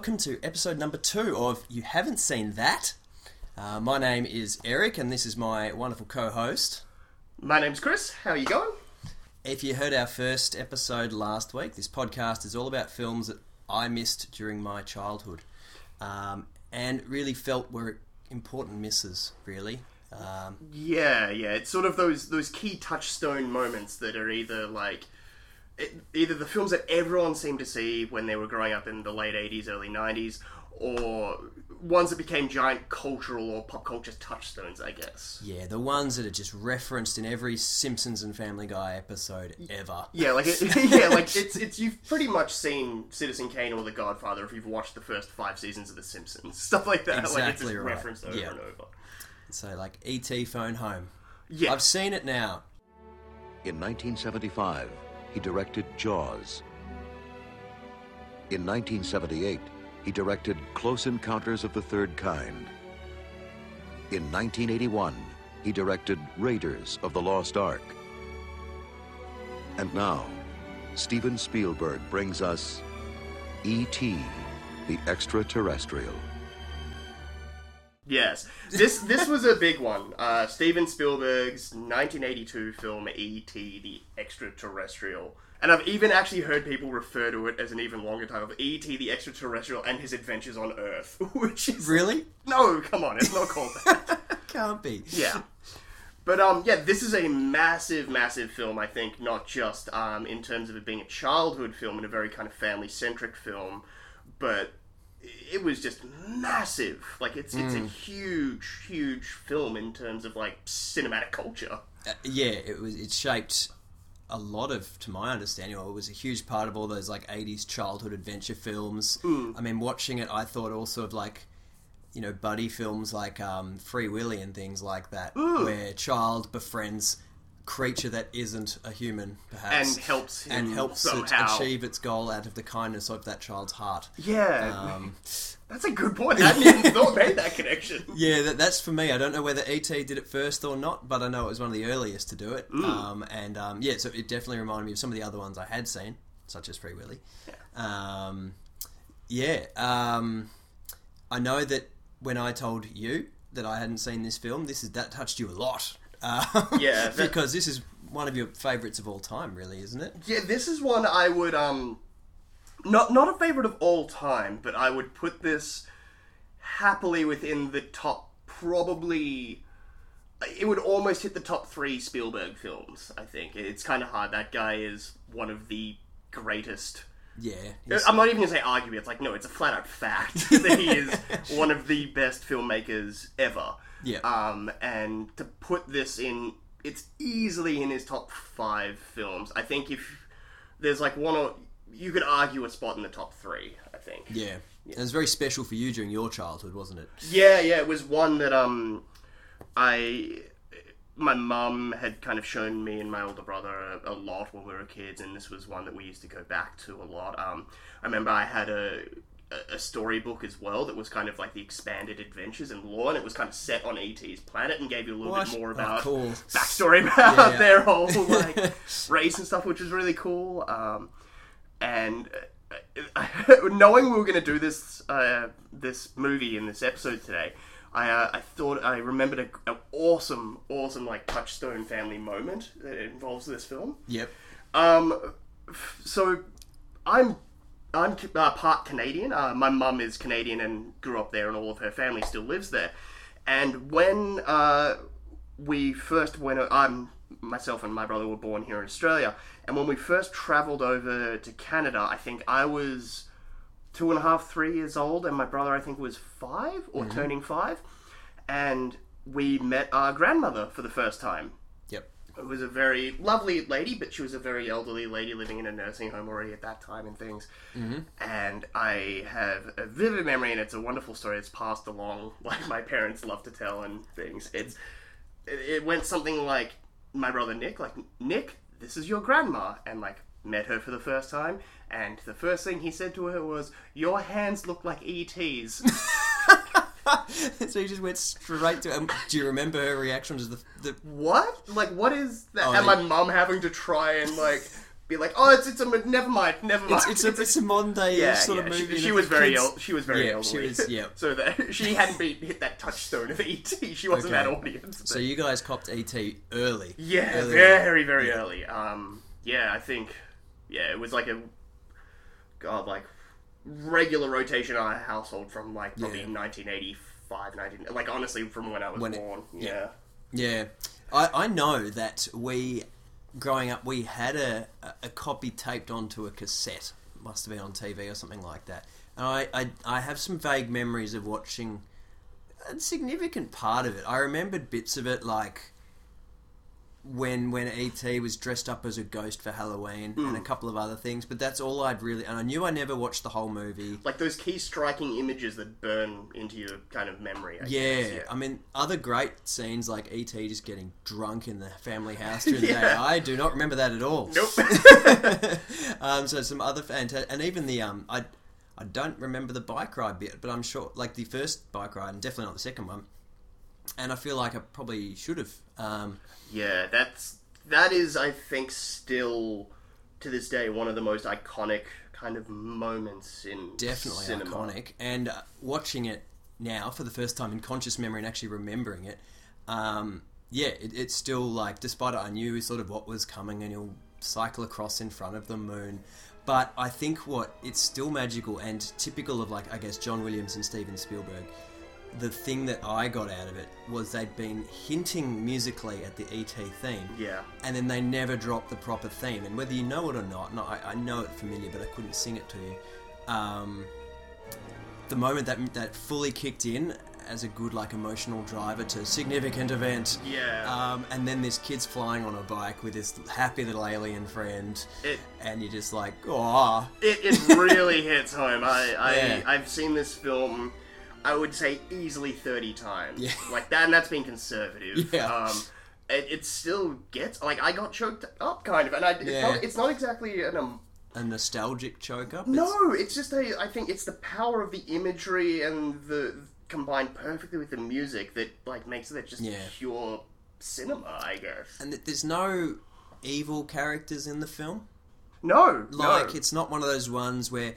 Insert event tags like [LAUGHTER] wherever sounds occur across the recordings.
welcome to episode number two of You Haven't Seen That. Uh, my name is Eric, and this is my wonderful co host. My name's Chris. How are you going? If you heard our first episode last week, this podcast is all about films that I missed during my childhood um, and really felt were important misses, really. Um, Yeah, yeah. It's sort of those those key touchstone moments that are either like either the films that everyone seemed to see when they were growing up in the late '80s, early '90s, or ones that became giant cultural or pop culture touchstones. I guess. yeah, the ones that are just referenced in every Simpsons and Family Guy episode ever. Yeah, like it, [LAUGHS] [LAUGHS] yeah, like it's it's you've pretty much seen Citizen Kane or The Godfather if you've watched the first five seasons of The Simpsons, [LAUGHS] stuff like that. like it's Exactly just right. referenced over Yeah. and over. So, like, E.T. Phone Home. Yeah, I've seen it now. In 1975, he directed Jaws. In 1978, he directed Close Encounters of the Third Kind. In 1981, he directed Raiders of the Lost Ark. And now, Steven Spielberg brings us E.T., the Extraterrestrial. Yes, this this was a big one. Uh, Steven Spielberg's 1982 film E.T. the Extraterrestrial, and I've even actually heard people refer to it as an even longer title, E.T. the Extraterrestrial and His Adventures on Earth, [LAUGHS] which is Really? no, come on, it's not called that. [LAUGHS] Can't be. yeah, but um, yeah, this is a massive, massive film. I think not just um in terms of it being a childhood film and a very kind of family centric film, but it was just massive. Like it's it's a huge, huge film in terms of like cinematic culture. Uh, yeah, it was. It shaped a lot of, to my understanding, or it was a huge part of all those like '80s childhood adventure films. I mean, watching it, I thought also of like, you know, buddy films like um, Free Willy and things like that, where child befriends creature that isn't a human, perhaps, And helps him and helps it achieve its goal out of the kindness of that child's heart. Yeah, Um, [LAUGHS] that's a good point. [LAUGHS] I hadn't even thought made that connection. [LAUGHS] Yeah, that, that's for me. I don't know whether ET did it first or not, but I know it was one of the earliest to do it. Um, and um, yeah, so it definitely reminded me of some of the other ones I had seen, such as Free Willy. Um, yeah, um, I know that when I told you that I hadn't seen this film, this is that touched you a lot. Um, Yeah, [LAUGHS] that- because this is one of your favourites of all time, really, isn't it? Yeah, this is one I would um not not a favorite of all time, but I would put this happily within the top probably it would almost hit the top 3 Spielberg films, I think. It's kind of hard. That guy is one of the greatest Yeah, he's- I'm not even gonna say arguably. It's like no, it's a flat out fact [LAUGHS] that he is [LAUGHS] one of the best filmmakers ever. Yeah. Um, and to put this in, it's easily in his top five films. I think if there's like one or you could argue a spot in the top three. I think. yeah. It was very special for you during your childhood, wasn't it? Yeah, yeah, it was one that um, I my mum had kind of shown me and my older brother a, a lot when we were kids, and this was one that we used to go back to a lot. Um, I remember I had a a- a storybook as well that was kind of like the expanded adventures and lore, and it was kind of set on ET's planet and gave you a little bit more Oh, about cool. backstory about Yeah, yeah. their whole like [LAUGHS] race and stuff, which was really cool. Um, and uh, [LAUGHS] knowing we were going to do this uh, this movie in this episode today, I uh, I thought I remembered a, an awesome awesome like touchstone family moment that involves this film. Yep. Um, f- so I'm I'm uh, part Canadian. Uh, my mum is Canadian and grew up there, and all of her family still lives there. And when uh, we first went, I'm myself and my brother were born here in Australia, and when we first travelled over to Canada, I think I was two and a half, three years old, and my brother I think was five or turning five, and we met our grandmother for the first time. It was a very lovely lady, but she was a very elderly lady living in a nursing home already at that time and things. Mm-hmm. And I have a vivid memory, and it's a wonderful story. It's passed along [LAUGHS] like my parents love to tell and things. It's it, it went something like my brother Nick, like Nick, this is your grandma, and like met her for the first time. And the first thing he said to her was, "Your hands look like ET's." [LAUGHS] [LAUGHS] so you just went straight to. Um, do you remember her reaction to the, the what? Like, what is that? Oh, and my mum having to try and like be like, oh, it's it's a never mind, never mind. It's, it's a it's a modern day yeah, sort yeah. of she- movie. She, that was very kids- el- she was very Yeah, elderly. she was- yeah. so that [LAUGHS] she hadn't been hit that touchstone of ET. She wasn't Okay. that audience. So you guys copped ET early. yeah, Early. very very early. Um, yeah, I think yeah, it was like a god like regular rotation in our household from like probably Yeah. 1985, 19 like honestly from when I was When it- born. yeah. yeah. Yeah, I, I know that we, growing up, we had a, a- a copy taped onto a cassette. Must have been on TV or something like that. And I, I, I have some vague memories of watching a significant part of it. I remembered bits of it, like when when ET was dressed up as a ghost for Halloween and a couple of other things. But that's all I'd really. And I knew I never watched the whole movie. like those key striking images that burn into your kind of memory. I Yeah, guess, I mean, other great scenes like ET just getting drunk in the family house [LAUGHS] during the day. I do not remember that at all. Nope. [LAUGHS] um, so some other fantastic, and even the um, I, I don't remember the bike ride bit, but I'm sure like the first bike ride, and definitely not the second one. And I feel like I probably should have. Um, yeah, that's that is I think still to this day one of the most iconic kind of moments in definitely cinema. iconic. And uh, watching it now for the first time in conscious memory and actually remembering it, um, yeah, it, it's still like, despite it, I knew sort of what was coming, and he'll cycle across in front of the moon. But I think what it's still magical and typical of like I guess John Williams and Steven Spielberg. The thing that I got out of it was they'd been hinting musically at the ET theme, Yeah. and then they never dropped the proper theme. And whether you know it or not, no, I, I know it familiar, but I couldn't sing it to you. Um, the moment that that fully kicked in as a good like emotional driver to significant event. Yeah. Um, and then this kid's flying on a bike with this happy little alien friend, It- and you're just like, oh, It, it really hits home. I, I [LAUGHS] Yeah. I've seen this film, I would say easily thirty times. Yeah. [LAUGHS] Like that, and that's being conservative. Yeah. Um, it, it still gets like I got choked up kind of, and I, it's, Yeah. not, it's not exactly an um, a nostalgic choke up. no. It's just a. I think it's the power of the imagery and the combined perfectly with the music that like makes it just Yeah. pure cinema. I guess. and th- there's no evil characters in the film. No, Like no. it's not one of those ones where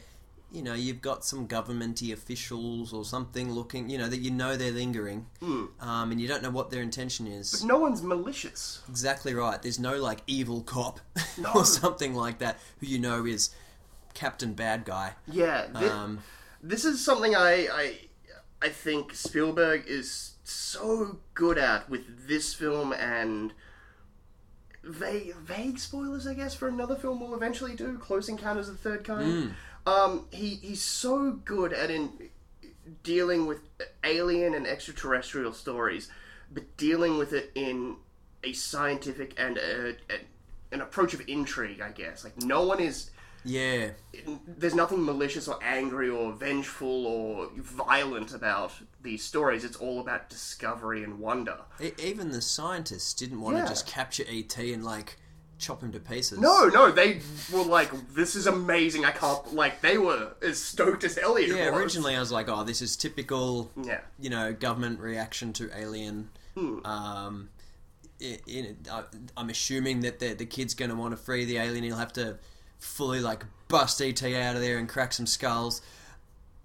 you know you've got some governmenty officials or something looking, you know, that you know they're lingering, Hmm. um, and you don't know what their intention is. But no one's malicious. Exactly right. There's no like evil cop [LAUGHS] No. or something like that who you know is Captain Bad Guy. Yeah. thi- Um, this is something I, I I think Spielberg is so good at with this film and vague, vague spoilers, I guess, for another film we'll eventually do, Close Encounters of the Third Kind. Um, he he's so good at in dealing with alien and extraterrestrial stories, but dealing with it in a scientific and a, a, an approach of intrigue, I guess. Like no one is yeah, there's nothing malicious or angry or vengeful or violent about these stories. It's all about discovery and wonder. Even the scientists didn't want Yeah. to just capture ET and like chop him to pieces. No, no, they were like, "This is amazing." I can't like they were as stoked as Elliot. Yeah, was. originally I was like, oh, this is typical. Yeah. you know, government reaction to Alien. Hmm. Um, in, in I, I'm assuming that the the kid's going to want to free the alien. He'll have to fully like bust ET out of there and crack some skulls.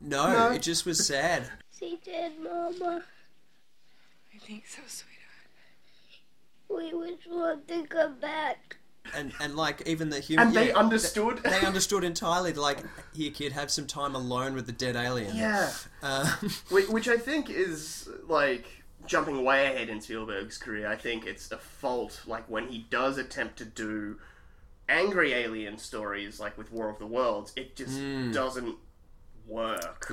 No, No. it just was sad. She did, Mama. I think so, sweetheart. We wish one to come back. And and like even the human And they yeah, understood. They understood entirely. Like, here, kid, have some time alone with the dead alien. yeah, Um, [LAUGHS] which, which I think is like jumping way ahead in Spielberg's career. I think it's a fault, like when he does attempt to do angry alien stories, like with War of the Worlds, it just Hmm. doesn't work.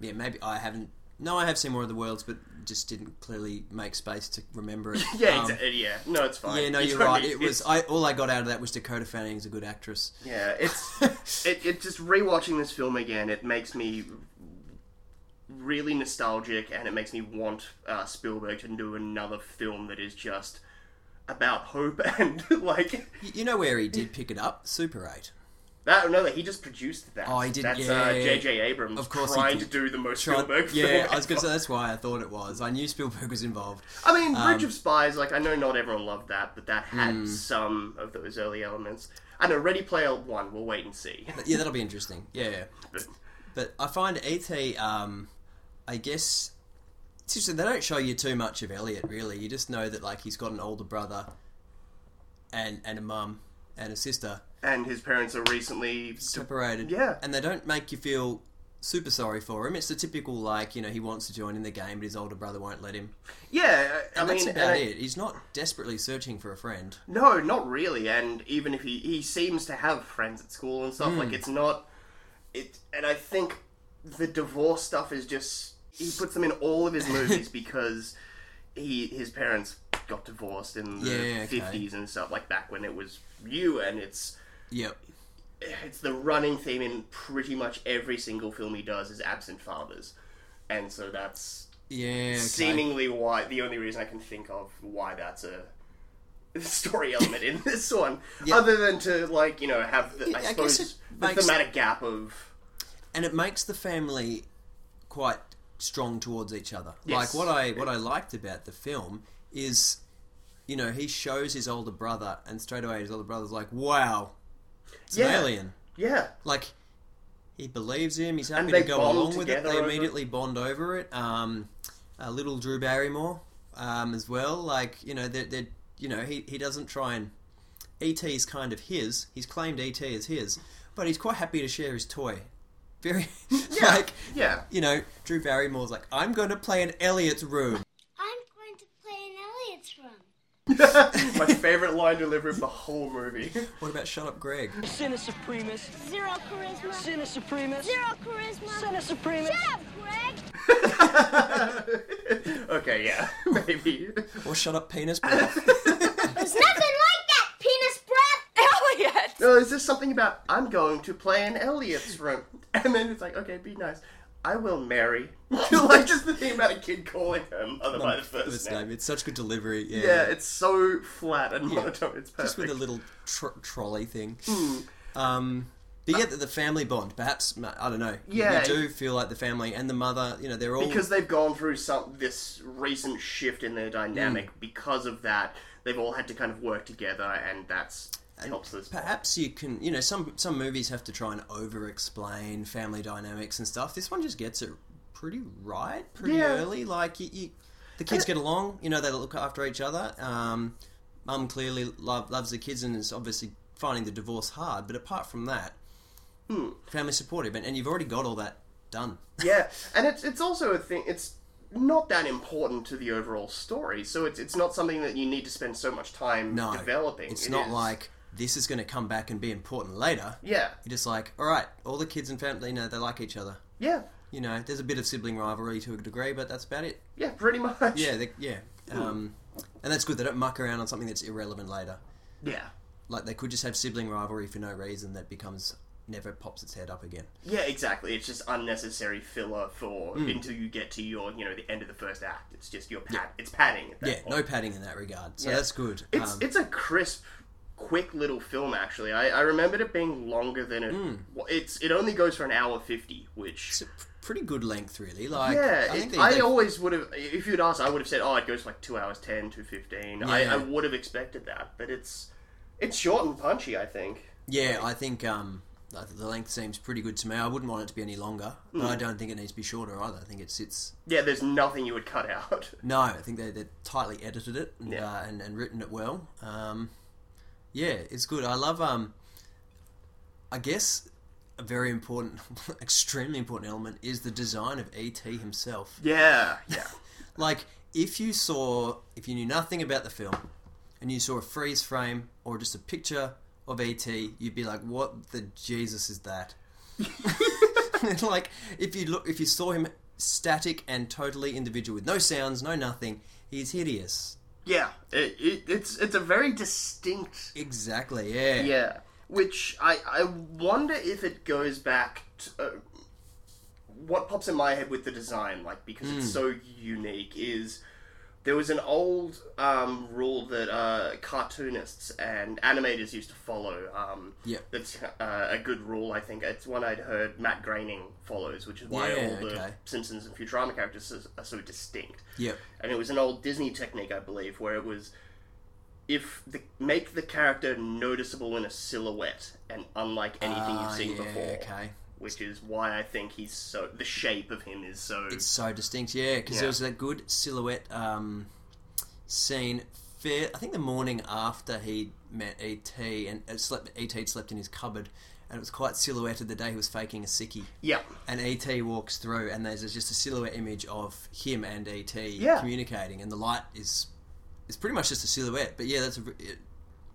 yeah, maybe I haven't. No, I have seen War of the Worlds, but just didn't clearly make space to remember it. [LAUGHS] Yeah, Um, yeah. No, it's fine. Yeah, no, You you're right. need- It was I. All I got out of that was Dakota Fanning Fanning's a good actress. Yeah, it's [LAUGHS] it, it just rewatching this film again. It makes me really nostalgic, and it makes me want uh, Spielberg to do another film that is just about hope [LAUGHS] and like You know where he did pick it up? Super Eight. That no, he just produced that. Oh, he did, That's yeah. uh, J.J. Abrams Of course trying to do the most Tried- Spielberg yeah, I was going to say that's why I thought it was. I knew Spielberg was involved. [LAUGHS] I mean, Bridge Um, of Spies, like, I know not everyone loved that, but that had Hmm. some of those early elements. I know, Ready Player One, we'll wait and see. Yeah, that'll be interesting. Yeah, yeah. [LAUGHS] But- But I find ET, um, I guess, it's just, they don't show you too much of Elliot, really. You just know that, like, he's got an older brother and, and a mum and a sister and his parents are recently. separated. Yeah. And they don't make you feel super sorry for him. It's the typical, like, you know, he wants to join in the game, but his older brother won't let him. Yeah, I And that's mean, about it. He's not desperately searching for a friend. No, not really. And even if he he seems to have friends at school and stuff, Hmm. like it's not it. And I think the divorce stuff is just he puts them in all of his [LAUGHS] movies because he his parents got divorced in the Yeah, okay. fifties and stuff like back when it was you, and it's Yep. it's the running theme in pretty much every single film he does is absent fathers, and so that's Yeah. Okay. seemingly why the only reason I can think of why that's a story element in [LAUGHS] this one, Yeah. other than to like you know have the, I I suppose the thematic gap of and it makes the family quite strong towards each other. Yes. Like what I what I liked about the film is, you know, he shows his older brother, and straight away his older brother's like, "Wow, it's Yeah. an alien." yeah Like he believes him. He's happy to go along with it. They it. immediately bond over it. Um, uh, little Drew Barrymore um, as well. Like you know, they're, they're you know he he doesn't try and ET's kind of his. He's claimed ET as his, but he's quite happy to share his toy. Very [LAUGHS] like yeah you know, Drew Barrymore's like, I'm going to play in Elliot's room. I'm going to play in Elliot's room. [LAUGHS] my favorite line delivery of the whole movie. What about Shut Up, Greg? Sinner Supremus. Zero charisma. Sinner Supremus. Zero charisma. Sinner Supremus. Shut up, Greg. [LAUGHS] okay, yeah, [LAUGHS] maybe. Or Shut Up, Penis Breath? There's nothing like that, penis breath. Oh, Elliot! No, is this something about I'm going to play in Elliot's room? And then it's like, okay, be nice. I will marry. [LAUGHS] like just the thing about a kid calling her mother by the first First name. name. It's such good delivery. Yeah. Yeah, it's so flat and monotone. It's perfect. Just with a little tr- trolley thing. Hmm. Um, but you get the family bond. Perhaps, I don't know. Yeah. You do feel like the family and the mother, you know, they're all. because they've gone through some this recent shift in their dynamic. Hmm. Because of that, they've all had to kind of work together, and that's Perhaps you can, you know, some some movies have to try and over-explain family dynamics and stuff. This one just gets it pretty right, pretty Yeah. early. Like you, you, the kids get along. You know, they look after each other. Um, Mum clearly love, loves the kids and is obviously finding the divorce hard. But apart from that, Hmm. family supportive, and, and you've already got all that done. [LAUGHS] yeah, and it's it's also a thing. It's not that important to the overall story, so it's it's not something that you need to spend so much time No, developing. It's It not is- like this is going to come back and be important later. yeah, You're just like, all right, all the kids and family, you know, they like each other. yeah, You know, there's a bit of sibling rivalry to a degree, but that's about it. yeah, pretty much. Yeah, they, yeah. Um, and that's good. They don't muck around on something that's irrelevant later. yeah, Like they could just have sibling rivalry for no reason that becomes never pops its head up again. yeah, exactly. It's just unnecessary filler for Hmm. until you get to your you know the end of the first act. It's just your pad. It's padding. At that Yeah, point. no padding in that regard. So Yeah. that's good. It's Um, it's a crisp, quick little film. Actually, I, I remembered it being longer than it. Hmm. well, It's it only goes for an hour fifty, which it's a p- pretty good length, really. Like, yeah, I I, think it, they, I they- always would have. If you'd asked, I would have said, "Oh, it goes for like two hours 10, 215. I, Yeah. I would have expected that, but it's it's short and punchy. I think. Yeah, I think um, the length seems pretty good to me. I wouldn't want it to be any longer, but Hmm. I don't think it needs to be shorter either. I think it sits. Yeah, there's nothing you would cut out. No, I think they they tightly edited it and, Yeah. uh, and and written it well. Um, yeah, it's good. I love. Um, I guess a very important, [LAUGHS] extremely important element is the design of ET himself. yeah, yeah, [LAUGHS] Like, if you saw, if you knew nothing about the film, and you saw a freeze frame or just a picture of ET, you'd be like, "What the Jesus is that?" [LAUGHS] like, if you look, if you saw him static and totally individual with no sounds, no nothing, he's hideous. Yeah. It, it, it's it's a very distinct Exactly. Yeah. Yeah, which I I wonder if it goes back to uh, what pops in my head with the design, like because Hmm. it's so unique, is there was an old um, rule that uh, cartoonists and animators used to follow. Um, Yep. That's uh, a good rule, I think. It's one I'd heard Matt Groening follows, which is why Yeah, all the okay. Simpsons and Futurama characters are- are so distinct. Yep. And it was an old Disney technique, I believe, where it was if the make the character noticeable in a silhouette and unlike anything Ah, you've seen yeah, before. okay. Which is why I think he's so the shape of him is so It's so distinct, yeah, because Yeah. there was that good silhouette um, scene. Fair, I think the morning after he met ET and uh, slept, ET slept in his cupboard, and it was quite silhouetted the day he was faking a sickie. yeah. And ET walks through, and there's just a silhouette image of him and ET Yeah. communicating, and the light is it's pretty much just a silhouette. But yeah, that's a, it,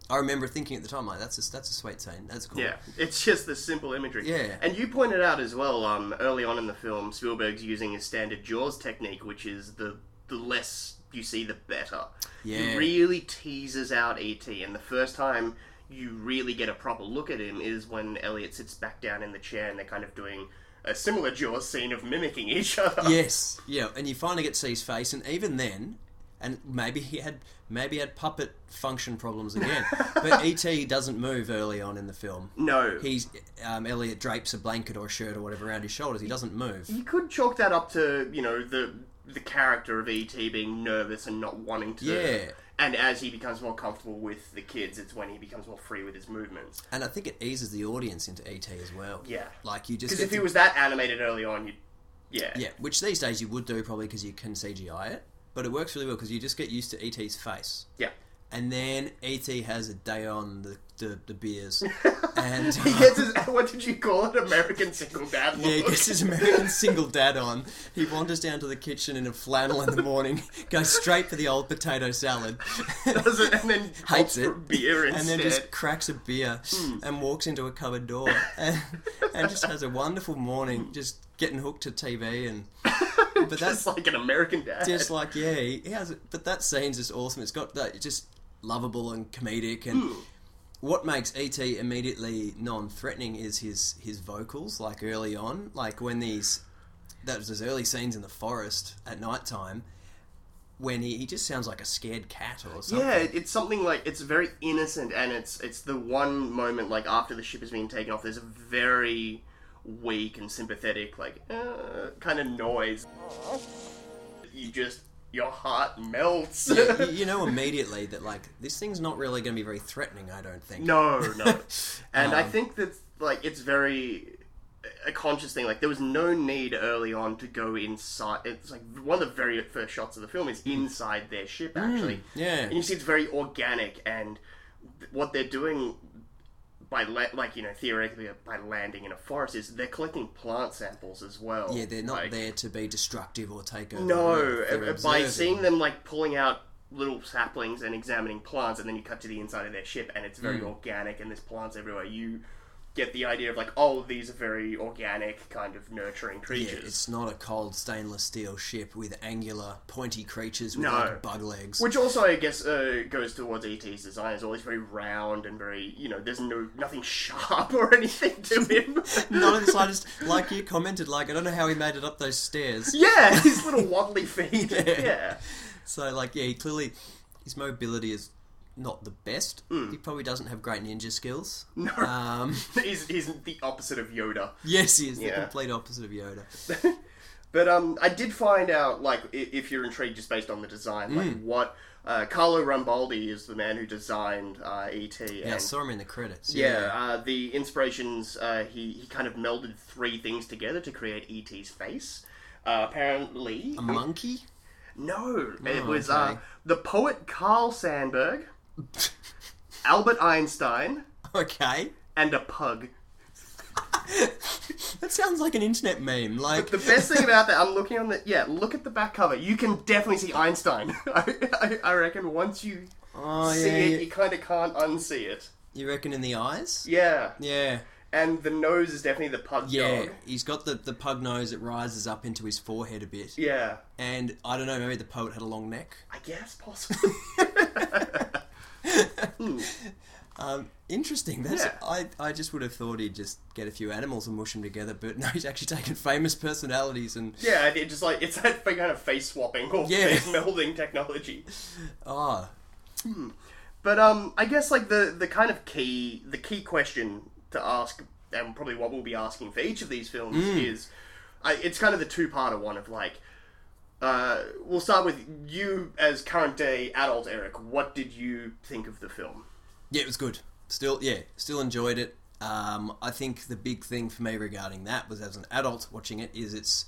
I remember thinking at the time like that's a, that's a sweet scene. That's cool. Yeah, it's just the simple imagery. Yeah. and you pointed out as well um, early on in the film, Spielberg's using his standard Jaws technique, which is the the less you see, the better. Yeah. He really teases out ET, and the first time you really get a proper look at him is when Elliot sits back down in the chair, and they're kind of doing a similar Jaws scene of mimicking each other. Yes, yeah, and you finally get to see his face, and even then, and maybe he had maybe he had puppet function problems again. but [LAUGHS] ET doesn't move early on in the film. No, He's um, Elliot drapes a blanket or a shirt or whatever around his shoulders. He doesn't move. you could chalk that up to you know the the character of ET being nervous and not wanting to. Yeah. And as he becomes more comfortable with the kids, it's when he becomes more free with his movements. And I think it eases the audience into ET as well. Yeah. like you just Because if he was that animated early on, you, yeah, yeah, which these days you would do probably because you can CGI it, but it works really well because you just get used to ET's face. yeah. And then ET has a day on the, the, the beers, [LAUGHS] and He gets his uh, what did you call it? American single dad look. [LAUGHS] Yeah, he gets his American single dad on. He wanders down to the kitchen in a flannel in the morning, [LAUGHS] goes straight for the old potato salad, Does it, and then hates it, beer and then just cracks a beer hmm. and walks into a cupboard door and, and just has a wonderful morning, just getting hooked to TV and. But [LAUGHS] that's Just like an American dad. just like yeah, he he has. But that scene's just awesome. It's got that just lovable and comedic and. Hmm. What makes ET immediately non-threatening is his his vocals. Like early on, like when these that was those early scenes in the forest at night time, when he, he just sounds like a scared cat or something. Yeah, it- it's something like it's very innocent, and it's it's the one moment like after the ship has been taken off. There's a very weak and sympathetic like uh, kind of noise. You just your heart melts. Yeah, [LAUGHS] you, know immediately that like this thing's not really going to be very threatening. I don't think. no, no, [LAUGHS] and I Um, think that like it's very a conscious thing. Like there was no need early on to go inside. It's like one of the very first shots of the film is inside their ship actually. Mm, yeah. and you see it's very organic and what they're doing by la- like you know theoretically uh, by landing in a forest is they're collecting plant samples as well. Yeah, they're not Like, there to be destructive or take over. No, They're uh, uh, by seeing them like pulling out little saplings and examining plants, and then you cut to the inside of their ship, and it's very hmm. organic, and there's plants everywhere. You get the idea of like, oh, these are very organic, kind of nurturing creatures. Yeah, it's not a cold stainless steel ship with angular, pointy creatures with No. like bug legs. Which also, I guess, uh, goes towards ET's design. It's always very round and very, you know, there's no nothing sharp [LAUGHS] or anything to [LAUGHS] him. Not in the [LAUGHS] slightest. Like you commented, like I don't know how he made it up those stairs. yeah, his little waddly feet. Yeah. yeah. So like, yeah, he clearly his mobility is not the best. He probably doesn't have great ninja skills. [LAUGHS] No. Um, [LAUGHS] He's, he's the opposite of Yoda. yes, he is Yeah. the complete opposite of Yoda. [LAUGHS] But um, I did find out, like, if you're intrigued just based on the design, like Hmm. what uh, Carlo Rambaldi is the man who designed uh, ET. Yeah, I saw him in the credits. yeah, uh, the inspirations uh, he he kind of melded three things together to create ET's face. Uh, apparently, a monkey. no, it Oh, was okay. uh, the poet Carl Sandburg, [LAUGHS] Albert Einstein, Okay, and a pug. [LAUGHS] that sounds like an internet meme. Like The best thing about that, I'm looking on the yeah. Look at the back cover. You can definitely see Einstein. [LAUGHS] I, I, I reckon once you oh see yeah, it, you, you kind of can't unsee it. you reckon in the eyes? Yeah, Yeah. and the nose is definitely the pug Yeah, dog. he's got the, the pug nose that rises up into his forehead a bit. Yeah, And I don't know, maybe the poet had a long neck. I guess possibly. [LAUGHS] Um, interesting. That's Yeah. I, I just would have thought he'd just get a few animals and mush them together, but [LAUGHS] no, he's actually taken famous personalities and Yeah, and it just like it's that kind of face swapping or Yeah. face melding technology. [LAUGHS] Ah. oh, But um, I guess like the the kind of key the key question to ask, and probably what we'll be asking for each of these films is, I, it's kind of the two parter one of like, uh, we'll start with you as current day adult Eric. What did you think of the film? yeah, it was good. Still, yeah, still enjoyed it. Um, I think the big thing for me regarding that was as an adult watching it is it's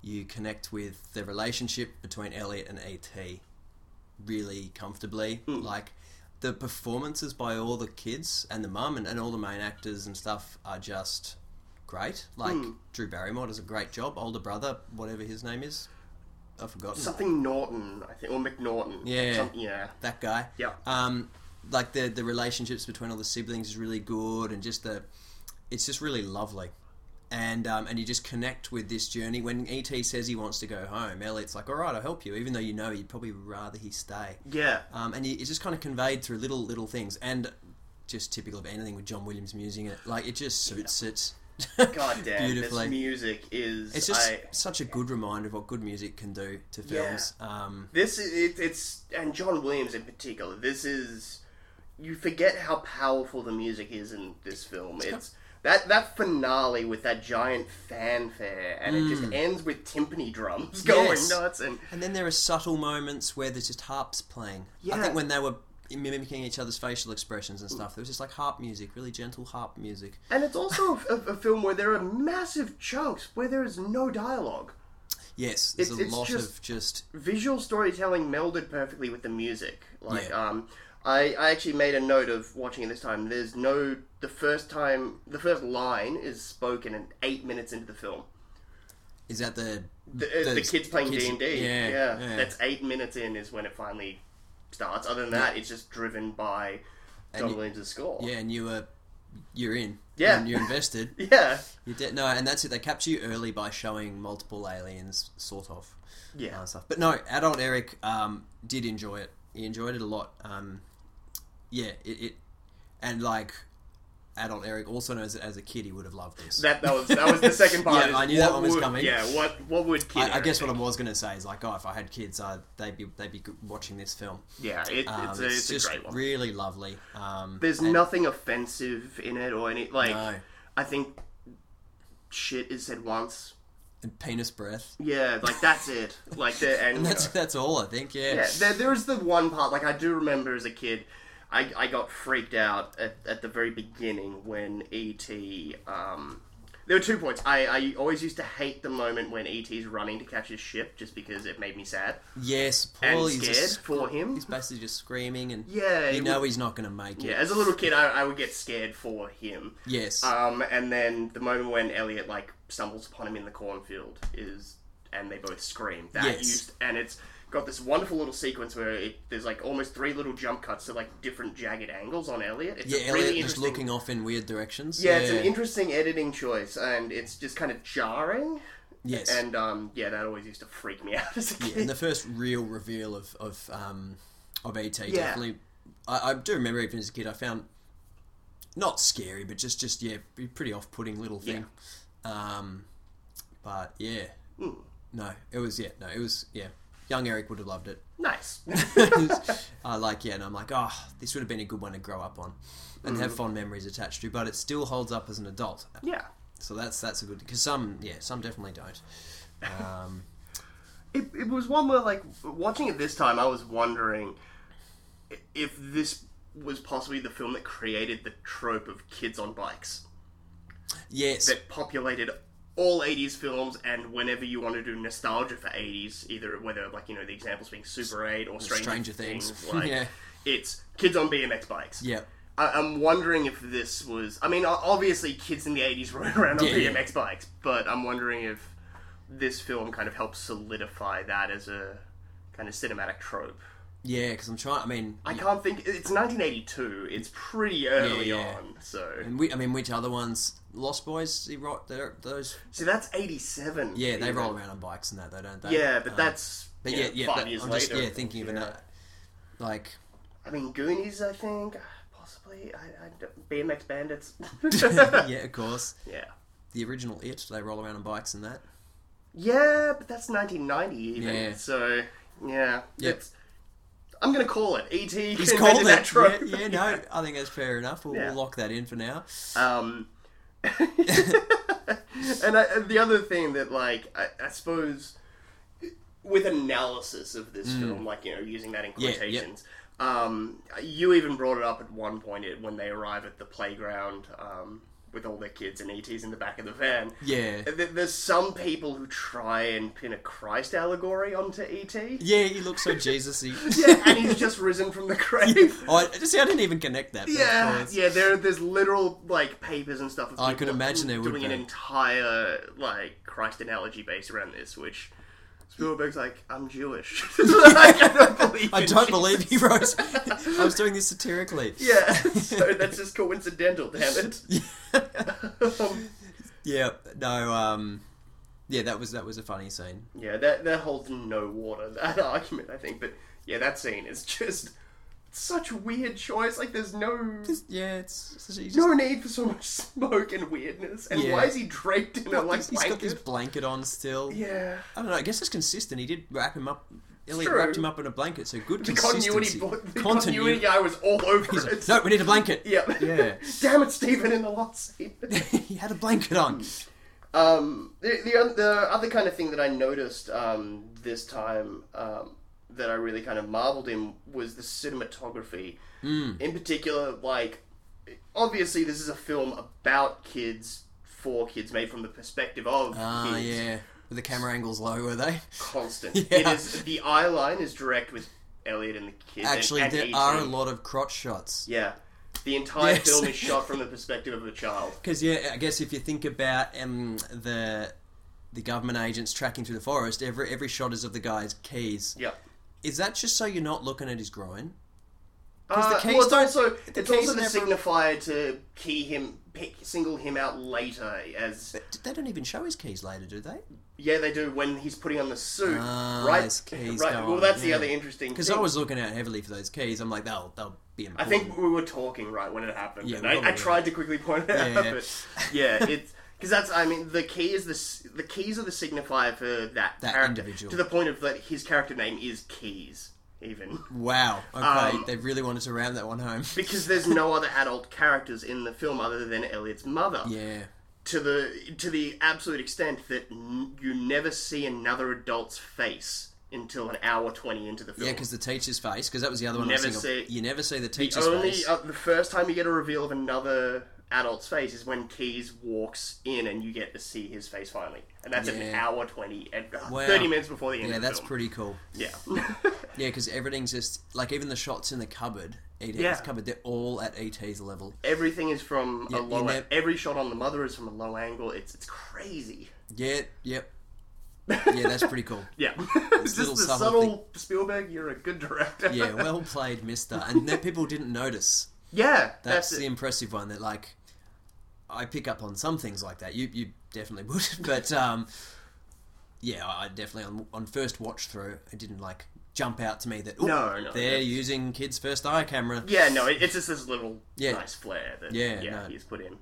you connect with the relationship between Elliot and ET really comfortably. Like the performances by all the kids and the mum and, and all the main actors and stuff are just great. Like Drew Barrymore does a great job. Older brother, whatever his name is, I've forgotten. Something Norton, I think, or McNaughton. Yeah. Some, yeah. that guy. Yeah. Um, like the the relationships between all the siblings is really good, and just the, it's just really lovely, and um, and you just connect with this journey. When ET says he wants to go home, Elliot's like, "All right, I'll help you," even though you know you'd probably rather he stay. Yeah. Um, and it's just kind of conveyed through little little things, and just typical of anything with John Williams music. It like it just suits it. God [LAUGHS] damn, this music is. It's just I, such a good reminder of what good music can do to films. Um, This is it, it's and John Williams in particular. This is you forget how powerful the music is in this film. It's that that finale with that giant fanfare, and it just ends with timpani drums [LAUGHS] going Mm. Yes. nuts. And And then there are subtle moments where there's just harps playing. I think when they were mimicking each other's facial expressions and stuff, there was just like harp music, really gentle harp music. and it's also a, a film where there are massive chunks where there is no dialogue. Yes, there's It's- a it's lot just- of just visual storytelling melded perfectly with the music. Like, Yeah. um, I, I actually made a note of watching it this time. There's no the first time the first line is spoken in eight minutes into the film. is that the The, uh, the kids playing D and D. Yeah. that's eight minutes in is when it finally starts. Other than that, it's just driven by John you- Williams' score. yeah, and you were you're in. Yeah. and you're invested. [LAUGHS] yeah, You did no, and that's it. They capture you early by showing multiple aliens, sort of. Yeah. uh, stuff. But no, adult Eric um, did enjoy it. He enjoyed it a lot. Um, yeah, it, it and like adult Eric also knows that as a kid he would have loved this. that that was that was the second [LAUGHS] part. Yeah, I knew that one was would- coming. Yeah, what what would kid? I, I guess what I was going to say is like, oh, if I had kids, uh, they'd be they'd be watching this film. Yeah, it, Um, it's, a, it's, just a great one. really lovely. Um, There's and- nothing offensive in it or any like. No. I think shit is said once. and penis breath. Yeah, like that's it. Like the [LAUGHS] and, And that's that's all I think. Yeah. yeah, there, there's the one part like I do remember as a kid, I, I got freaked out at, at the very beginning when ET. Um, there were two points. I, I always used to hate the moment when ET's running to catch his ship, just because it made me sad Yes, and Paul. He's scared just, for him. he's basically just screaming, and Yeah, you know would- he's not going to make it. Yeah, as a little kid, I, I would get scared for him. Yes. Um, and then the moment when Elliot like stumbles upon him in the cornfield is, and they both scream. That Yes. used, and it's got this wonderful little sequence where it, there's like almost three little jump cuts to like different jagged angles on Elliot. It's yeah, Elliot really just looking off in weird directions. yeah, it's an interesting editing choice, and it's just kind of jarring. Yes. And um, yeah, that always used to freak me [LAUGHS] out as a kid. Yeah, and the first real reveal of of um, of ET Yeah. definitely. I, I do remember even as a kid, I found not scary, but just just yeah, pretty off putting little thing. Um, but yeah, Hmm. no, it was yeah, no, it was yeah. Young Eric would have loved it. nice. [LAUGHS] [LAUGHS] I like yeah, and I'm like, oh, this would have been a good one to grow up on and Hmm. have fond memories attached to, but it still holds up as an adult. yeah. So that's that's a good because some yeah, some definitely don't. Um, [LAUGHS] It, it was one where, like, watching it this time, I was wondering if this was possibly the film that created the trope of kids on bikes yes, that populated all 80s films and whenever you want to do nostalgia for 80s either whether like you know the examples being super 8 or stranger, Stranger Things. [LAUGHS] like Yeah. it's kids on bmx bikes yeah. I- I'm wondering if this was. I mean, obviously, kids in the '80s [LAUGHS] rode around on Yeah, yeah. BMX bikes, but I'm wondering if this film kind of helps solidify that as a kind of cinematic trope. Yeah, because I'm trying. I mean, I can't think. It's 1982. It's pretty early Yeah, yeah. on. So and we, I mean, which other ones? Lost Boys. He wrote they're- those. see, that's 87. Yeah, they even. roll around on bikes and that, they don't. They? Yeah, but Um, that's But yeah, yeah. five but years I'm later. just yeah thinking of Yeah. another. Like I mean, Goonies. I think possibly I, I don't- BMX Bandits. [LAUGHS] [LAUGHS] yeah, of course. yeah. The original It, they roll around on bikes and that. Yeah, but that's 1990 even. Yeah. So yeah, Yep. it's. I'm gonna call it ET. He's called that it. trope. Yeah, yeah, no, I think that's fair enough. We'll, Yeah. we'll lock that in for now. Um, [LAUGHS] and I, the other thing that, like, I, I suppose, with analysis of this film, like you know, using that in Mm. Yeah, yep. quotations, um, you even brought it up at one point when they arrive at the playground um, with all their kids and ETs in the back of the van. Yeah. Th- There's some people who try and pin a Christ allegory onto ET. Yeah, he looks so Jesus-y. [LAUGHS] Yeah, and he's just risen from the grave. Oh, [LAUGHS] I, see, I didn't even connect that. but of Yeah, course. yeah. There, there's literal like papers and stuff. Of I people could imagine there would doing an be. entire like Christ analogy based around this, which Spielberg's like, I'm Jewish. [LAUGHS] [LAUGHS] Like, I don't believe. I don't believe he wrote. [LAUGHS] I was doing this satirically. Yeah, so that's just coincidental, damn it. Um, Yeah, no, um, yeah, that was that was a funny scene. yeah, that that holds no water. That argument, I think, but yeah, that scene is just such a weird choice. Like, there's no. Yeah, it's, it's just, no need for so much smoke and weirdness. And Yeah. why is he draped in a like he's, he's got this blanket? blanket on still. Yeah. I don't know. I guess it's consistent. He did wrap him up. Elliot True. wrapped him up in a blanket, so good The consistency. continuity, the continuity Continu- guy was all over He's it. like, no, we need a blanket. [LAUGHS] Yeah. Yeah. [LAUGHS] Damn it, Steven, in the last scene. [LAUGHS] he had a blanket on. um, the, the, the other kind of thing that I noticed um, this time um, that I really kind of marveled in was the cinematography. Hmm. In particular, like, obviously, this is a film about kids, for kids, made from the perspective of Ah, kids. yeah. Were the camera angles low, were they? Constant. [LAUGHS] Yeah. It is the eye line is direct with Elliot and the kids. Actually, and, there E.T.. are a lot of crotch shots. Yeah. The entire Yes. film is [LAUGHS] shot from the perspective of a child. Because yeah, I guess if you think about um, the the government agents tracking through the forest, every every shot is of the guy's keys. Yeah. Is that just so you're not looking at his groin? Uh, the keys well, it's don't- also the it's keys also the never- signifier to key him, pick, single him out later as But they don't even show his keys later, do they? yeah they do when he's putting on the suit. Ah, right, his keys [LAUGHS] right. Well, that's the other interesting. Because. I was looking out heavily for those keys. I'm like, they'll they'll be I think we were talking right when it happened. Yeah, I, I tried to quickly point it out, Yeah. but yeah, it's because that's I mean the key is the the keys are the signifier for that, That character individual. to the point of that his character name is Keys even. Wow. Okay, Um, they really wanted to round that one home. [LAUGHS] because there's no other adult characters in the film other than Elliot's mother. Yeah. To the to the absolute extent that n- you never see another adult's face until an hour twenty into the film. Yeah, because the teacher's face, because that was the other one Never I was thinking of. see- You never see the the teacher's only face. uh, the first time you get a reveal of another adult's face is when Keys walks in and you get to see his face finally, and that's an hour twenty and uh, Wow. thirty minutes before the end. yeah, of the that's film. pretty cool. Yeah. [LAUGHS] [LAUGHS] Yeah, because everything's just like even the shots in the cupboard, ET's Yeah. cupboard, they're all at ET's level. Everything is from Yeah, a low. every shot on the mother is from a low angle. It's it's crazy. Yeah, yep. [LAUGHS] Yeah, that's pretty cool. Yeah, just little the subtle subtle, Spielberg. You're a good director. Yeah, well played, Mister. And that people didn't notice. yeah. That's, That's, the it. impressive one. That like, I pick up on some things like that. You you definitely [LAUGHS] would, but um, yeah, I definitely on on first watch through, it didn't like jump out to me that "Oop, No, no, they're that's- using kids' first eye camera. Yeah, no, it, it's just this little Yeah. nice flair that Yeah, yeah, no. he's put in.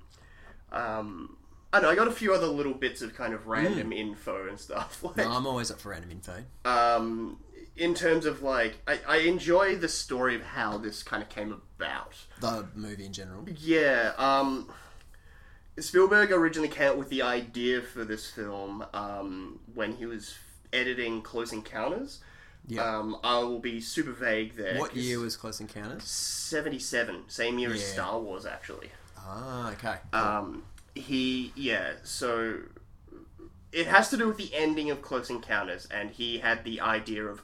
Um, I don't know. I got a few other little bits of kind of random info and stuff. [LAUGHS] Like, Mm. No, I'm always up for random info. um, in terms of like, I, I enjoy the story of how this kind of came about. The movie in general. Yeah, um, Spielberg originally came up with the idea for this film um, when he was editing Close Encounters. Yeah. Um, I will be super vague there. What year was Close Encounters? 77, same year as Yeah. Star Wars, actually. Ah, okay. Um, he, yeah, so it has to do with the ending of Close Encounters, and he had the idea of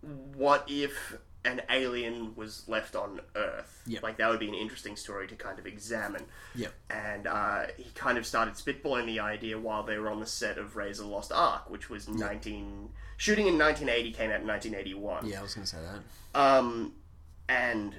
what if an alien was left on Earth? Yep. Like, that would be an interesting story to kind of examine. Yep. And uh, he kind of started spitballing the idea while they were on the set of Raiders Lost Ark, which was 19. Shooting in 1980 came out in 1981. Yeah, I was going to say that. Um, and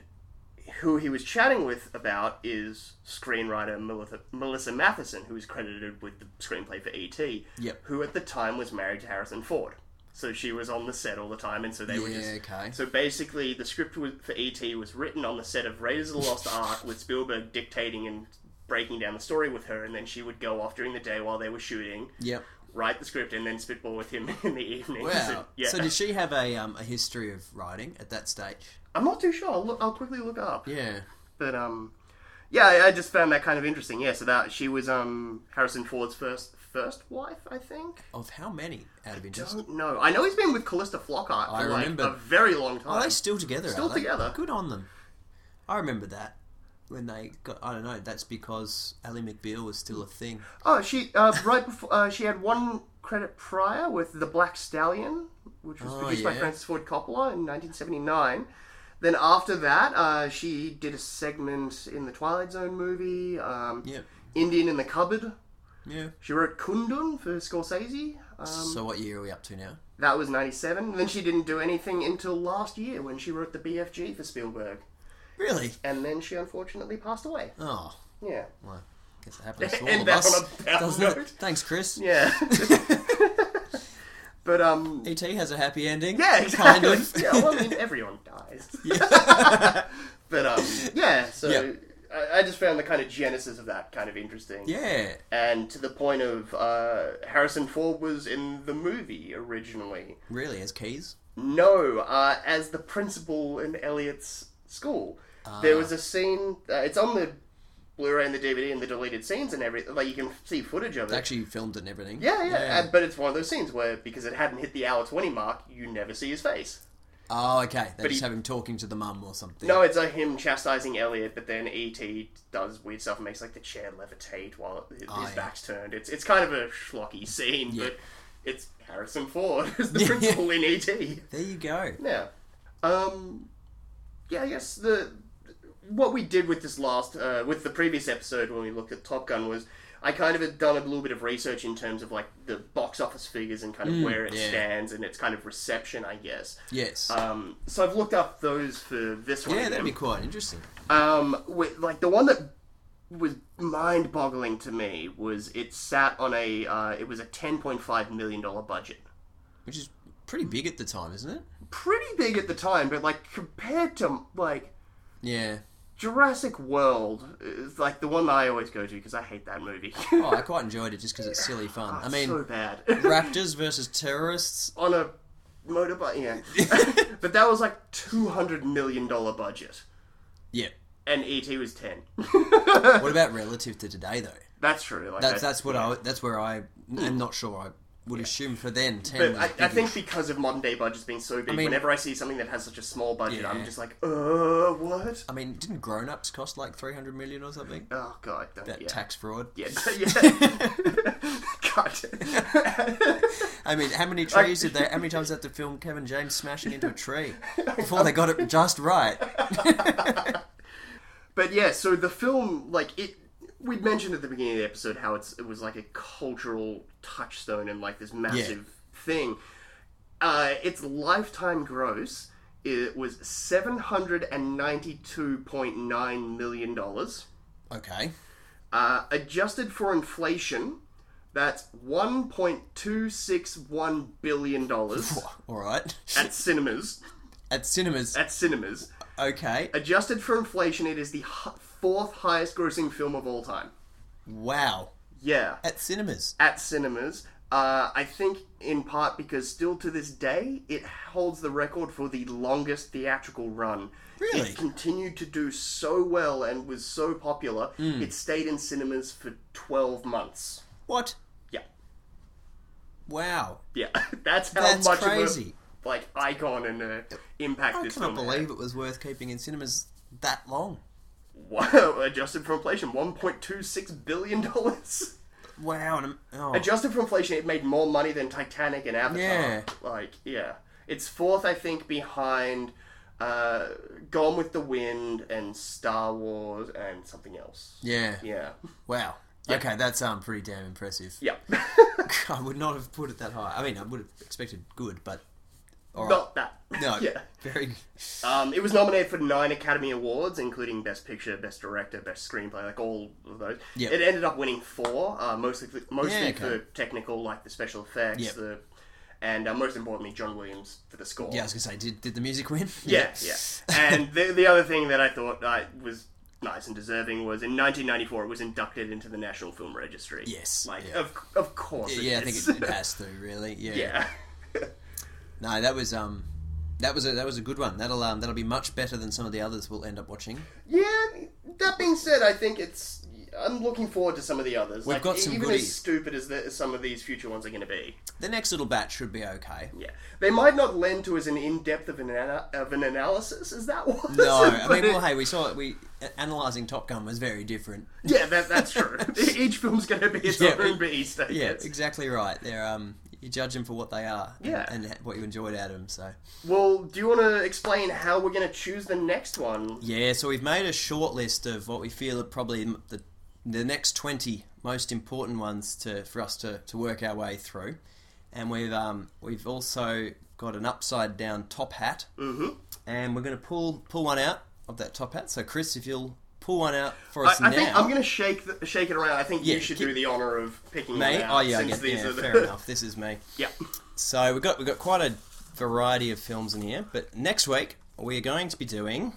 who he was chatting with about is screenwriter Melissa, Melissa Mathison, who is credited with the screenplay for E.T., Yep. who at the time was married to Harrison Ford. So she was on the set all the time, and so they were Yeah, just okay. So basically, the script was, for ET was written on the set of Raiders of the Lost Ark with Spielberg dictating and breaking down the story with her, and then she would go off during the day while they were shooting, Yep. write the script, and then spitball with him [LAUGHS] in the evening. Wow. And- yeah. So did she have a um, a history of writing at that stage? I'm not too sure. I'll, look, I'll quickly look up. Yeah. But um, yeah, I, I just found that kind of interesting. Yeah, so that she was um Harrison Ford's first first wife, I think. Of how many out of interest? Don't know. I know he's been with Calista Flockhart for I like remember. a very long time. Are they still together? Still are they? together. Good on them. I remember that when they got. I don't know. That's because Ally McBeal was still a thing. Oh, she uh, [LAUGHS] right before uh, she had one credit prior with The Black Stallion, which was Oh, produced by yeah. Francis Ford Coppola in 1979. Then after that, uh, she did a segment in the Twilight Zone movie, um, Yep. Indian in the Cupboard. Yeah. She wrote Kundun for Scorsese. Um, so what year are we up to now? that was 97. Then she didn't do anything until last year when she wrote the BFG for Spielberg. Really? And then she unfortunately passed away. Oh, Yeah. well, I guess it happens [LAUGHS] to all of us. on a down doesn't it? note. Thanks, Chris. Yeah. [LAUGHS] [LAUGHS] but, um, ET has a happy ending. Yeah, exactly. Kind of. yeah, well, I mean, [LAUGHS] everyone dies. Yeah. [LAUGHS] but um, yeah. So Yeah. I, I just found the kind of genesis of that kind of interesting. yeah. And to the point of uh, Harrison Ford was in the movie originally. Really, as keys? No, uh, as the principal in Elliot's school. There Ah. was a scene. Uh, it's on the Blu-ray and the DVD and the deleted scenes and everything. Like you can see footage of it. Actually filmed and everything. yeah, yeah, and- but it's one of those scenes where because it hadn't hit the hour twenty mark, you never see his face. Oh, okay. They But just he- have him talking to the mum or something. No, it's uh, him chastising Elliot, but then E.T. does weird stuff and makes like the chair levitate while his, Oh, his yeah. back's turned. It's it's kind of a schlocky scene, Yeah. but it's Harrison Ford as the [LAUGHS] principal in E.T. There you go. Yeah. Um. Yeah, I guess the what we did with this last uh, with the previous episode when we looked at Top Gun was I kind of had done a little bit of research in terms of like the box office figures and kind of where it Mm, yeah. stands and its kind of reception, I guess. Yes. Um, so I've looked up those for this one. yeah, that'd be quite interesting. Um, with, like the one that was mind-boggling to me was it sat on a uh, it was a ten point five million dollar budget. Which is pretty big at the time, isn't it? Pretty big at the time, but like compared to like Yeah. Jurassic World is like the one that I always go to because I hate that movie. Oh, I [LAUGHS] quite enjoyed it just because it's silly fun. Ah, I mean, so bad. [LAUGHS] raptors versus terrorists. on a motorbike, yeah. [LAUGHS] but that was like two hundred million dollar budget, Yeah. and ET was ten. What about relative to today, though? That's true. Like That's I- that's what I that's where I am not sure I would assume for then ten. But I, I think because of modern day budgets being so big, mean- whenever I see something that has such a small budget, Yeah. I'm just like, uh, what? I mean, didn't Grown Ups cost like three hundred million or something? Oh god, don't, That yeah. tax fraud. Yeah, [LAUGHS] [LAUGHS] yeah. God. I mean, how many [LAUGHS] trees did they? How many times did they film Kevin James smashing into a tree before they got it just right? but yeah, so the film, like it, we'd mentioned at the beginning of the episode how it's it was like a cultural touchstone and like this massive thing. Uh, its lifetime gross it was seven hundred and ninety-two point nine million dollars. Okay. Uh, adjusted for inflation, that's one point two six one billion dollars [LAUGHS] All right. at cinemas. At cinemas. At cinemas, Okay. adjusted for inflation, it is the fourth highest-grossing film of all time. Wow. Yeah, At cinemas. at cinemas. Uh, I think in part because still to this day it holds the record for the longest theatrical run. Really? It continued to do so well and was so popular. Hmm. It stayed in cinemas for 12 months. What? Yeah. Wow. Yeah. [LAUGHS] That's how That's much crazy. of a like icon and uh, impact I this film believe it was worth keeping in cinemas that long. Adjusted for inflation, 1.26 billion dollars. Wow. And, oh. Adjusted for inflation, it made more money than Titanic and Avatar. Yeah. Like, yeah. It's fourth, I think, behind uh, Gone with the Wind and Star Wars and something else. yeah. Yeah. Wow. Okay, that's um pretty damn impressive. Yeah. [LAUGHS] I would not have put it that high. I mean, I would have expected good, but all right. Not that. no, [LAUGHS] Yeah. very. Um, it was nominated for nine Academy Awards, including Best Picture, Best Director, Best Screenplay, like all of those. Yep. It ended up winning four, uh, mostly mostly Yeah, okay. for technical, like the special effects, Yep. the and uh, most importantly, John Williams for the score. Yeah, I was gonna say, did, did the music win? Yeah, yeah. [LAUGHS] and the the other thing that I thought uh, was nice and deserving was in 1994 it was inducted into the National Film Registry. Yes, like yeah. of of course. it Yeah, I think it, it has to really. Yeah. yeah. [LAUGHS] No, that was um, that was a that was a good one. That'll um, that'll be much better than some of the others we'll end up watching. Yeah. That being said, I think it's. I'm looking forward to some of the others. We've like, got some even goodies. as stupid as, the, as some of these future ones are going to be. The next little batch should be okay. Yeah, they might not lend to as an in-depth of an ana- of an analysis as that was. No, I [LAUGHS] mean, well, hey, we saw it. We analyzing Top Gun was very different. yeah, that, that's true. [LAUGHS] Each film's going to be its Yeah, own beast. Yeah, exactly right. They're um, you judge them for what they are. and- Yeah. and, what you enjoyed out of them. So Well, do you want to explain how we're going to choose the next one? yeah, so we've made a short list of what we feel are probably the the next twenty most important ones to for us to, to work our way through, and we've um we've also got an upside down top hat, mm-hmm. and we're going to pull pull one out of that top hat. So Chris, if you'll pull one out for I, us I now. think I'm going to shake the, shake it around. I think Yeah, you should keep- do the honor of picking me. one out. Oh yeah, I since get, these yeah are the... fair [LAUGHS] enough. This is me. yeah. So we've got we've got quite a variety of films in here, but next week we are going to be doing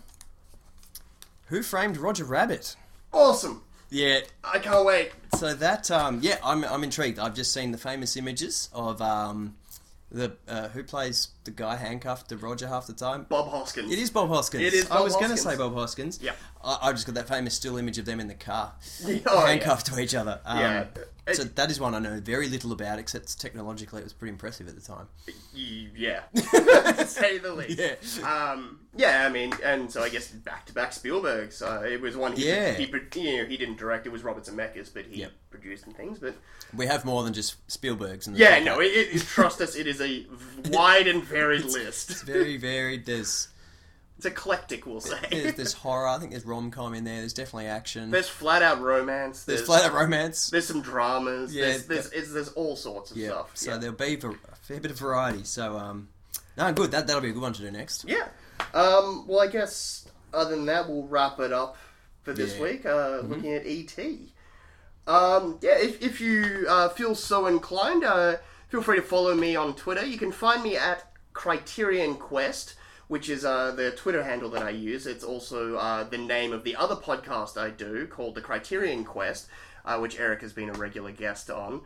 Who Framed Roger Rabbit. Awesome. Yeah. I can't wait. So that um yeah, I'm I'm intrigued. I've just seen the famous images of um the uh, who plays the guy handcuffed to Roger half the time. Bob Hoskins. It is Bob Hoskins. It is I was going to say Bob Hoskins. Yeah. I, I just got that famous still image of them in the car, [LAUGHS] Oh, handcuffed to each other. Um, Yeah. So that is one I know very little about, except technologically it was pretty impressive at the time. Yeah, to say the least. Yeah. Um, yeah, I mean, and so I guess back to back Spielberg. So it was one he, Yeah. he, you know, he didn't direct. It was Robert Zemeckis, but he Yep. Produced and things. But We have more than just Spielberg's. In the yeah, no, it, it, trust us, it is a [LAUGHS] wide and varied list. It's very varied. There's It's eclectic, we'll say. there's, there's horror. I think there's rom com in there. There's definitely action. There's flat out romance. There's There's, flat out romance. There's some dramas. Yeah, there's, there's, it's, there's all sorts of Yeah. stuff. So yeah. there'll be a fair bit of variety. So um, no, good. That that'll be a good one to do next. Yeah. Um, well, I guess other than that, we'll wrap it up for this Yeah. week. Uh, Looking at ET. Um, yeah, if, if you uh, feel so inclined, uh, feel free to follow me on Twitter. You can find me at Criterion Quest, which is uh, the Twitter handle that I use. It's also uh, the name of the other podcast I do called The Criterion Quest, uh, which Eric has been a regular guest on.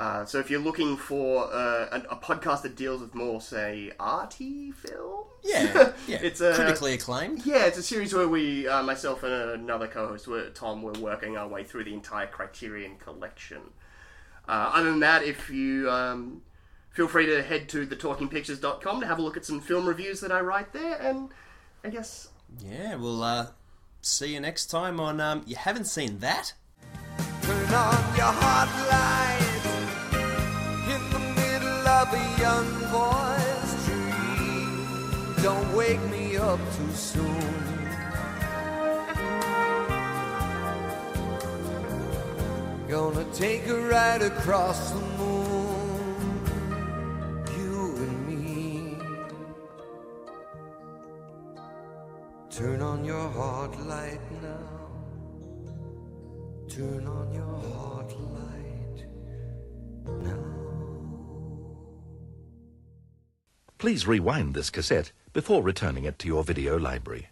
Uh, so if you're looking for uh, a, a podcast that deals with more, say, arty films, Yeah, [LAUGHS] yeah. it's a critically acclaimed. yeah, it's a series where we, uh, myself and another co-host, we're, Tom, we're working our way through the entire Criterion collection. Uh, other than that, if you um, feel free to head to thetalkingpictures.com to have a look at some film reviews that I write there, and I guess Yeah, we'll uh, see you next time on. Um, you haven't seen that? Turn on your hot of a young boy's dream. Don't wake me up too soon. Gonna take a ride across the moon, you and me. Turn on your heart light now. Turn on your heart light now. Please rewind this cassette before returning it to your video library.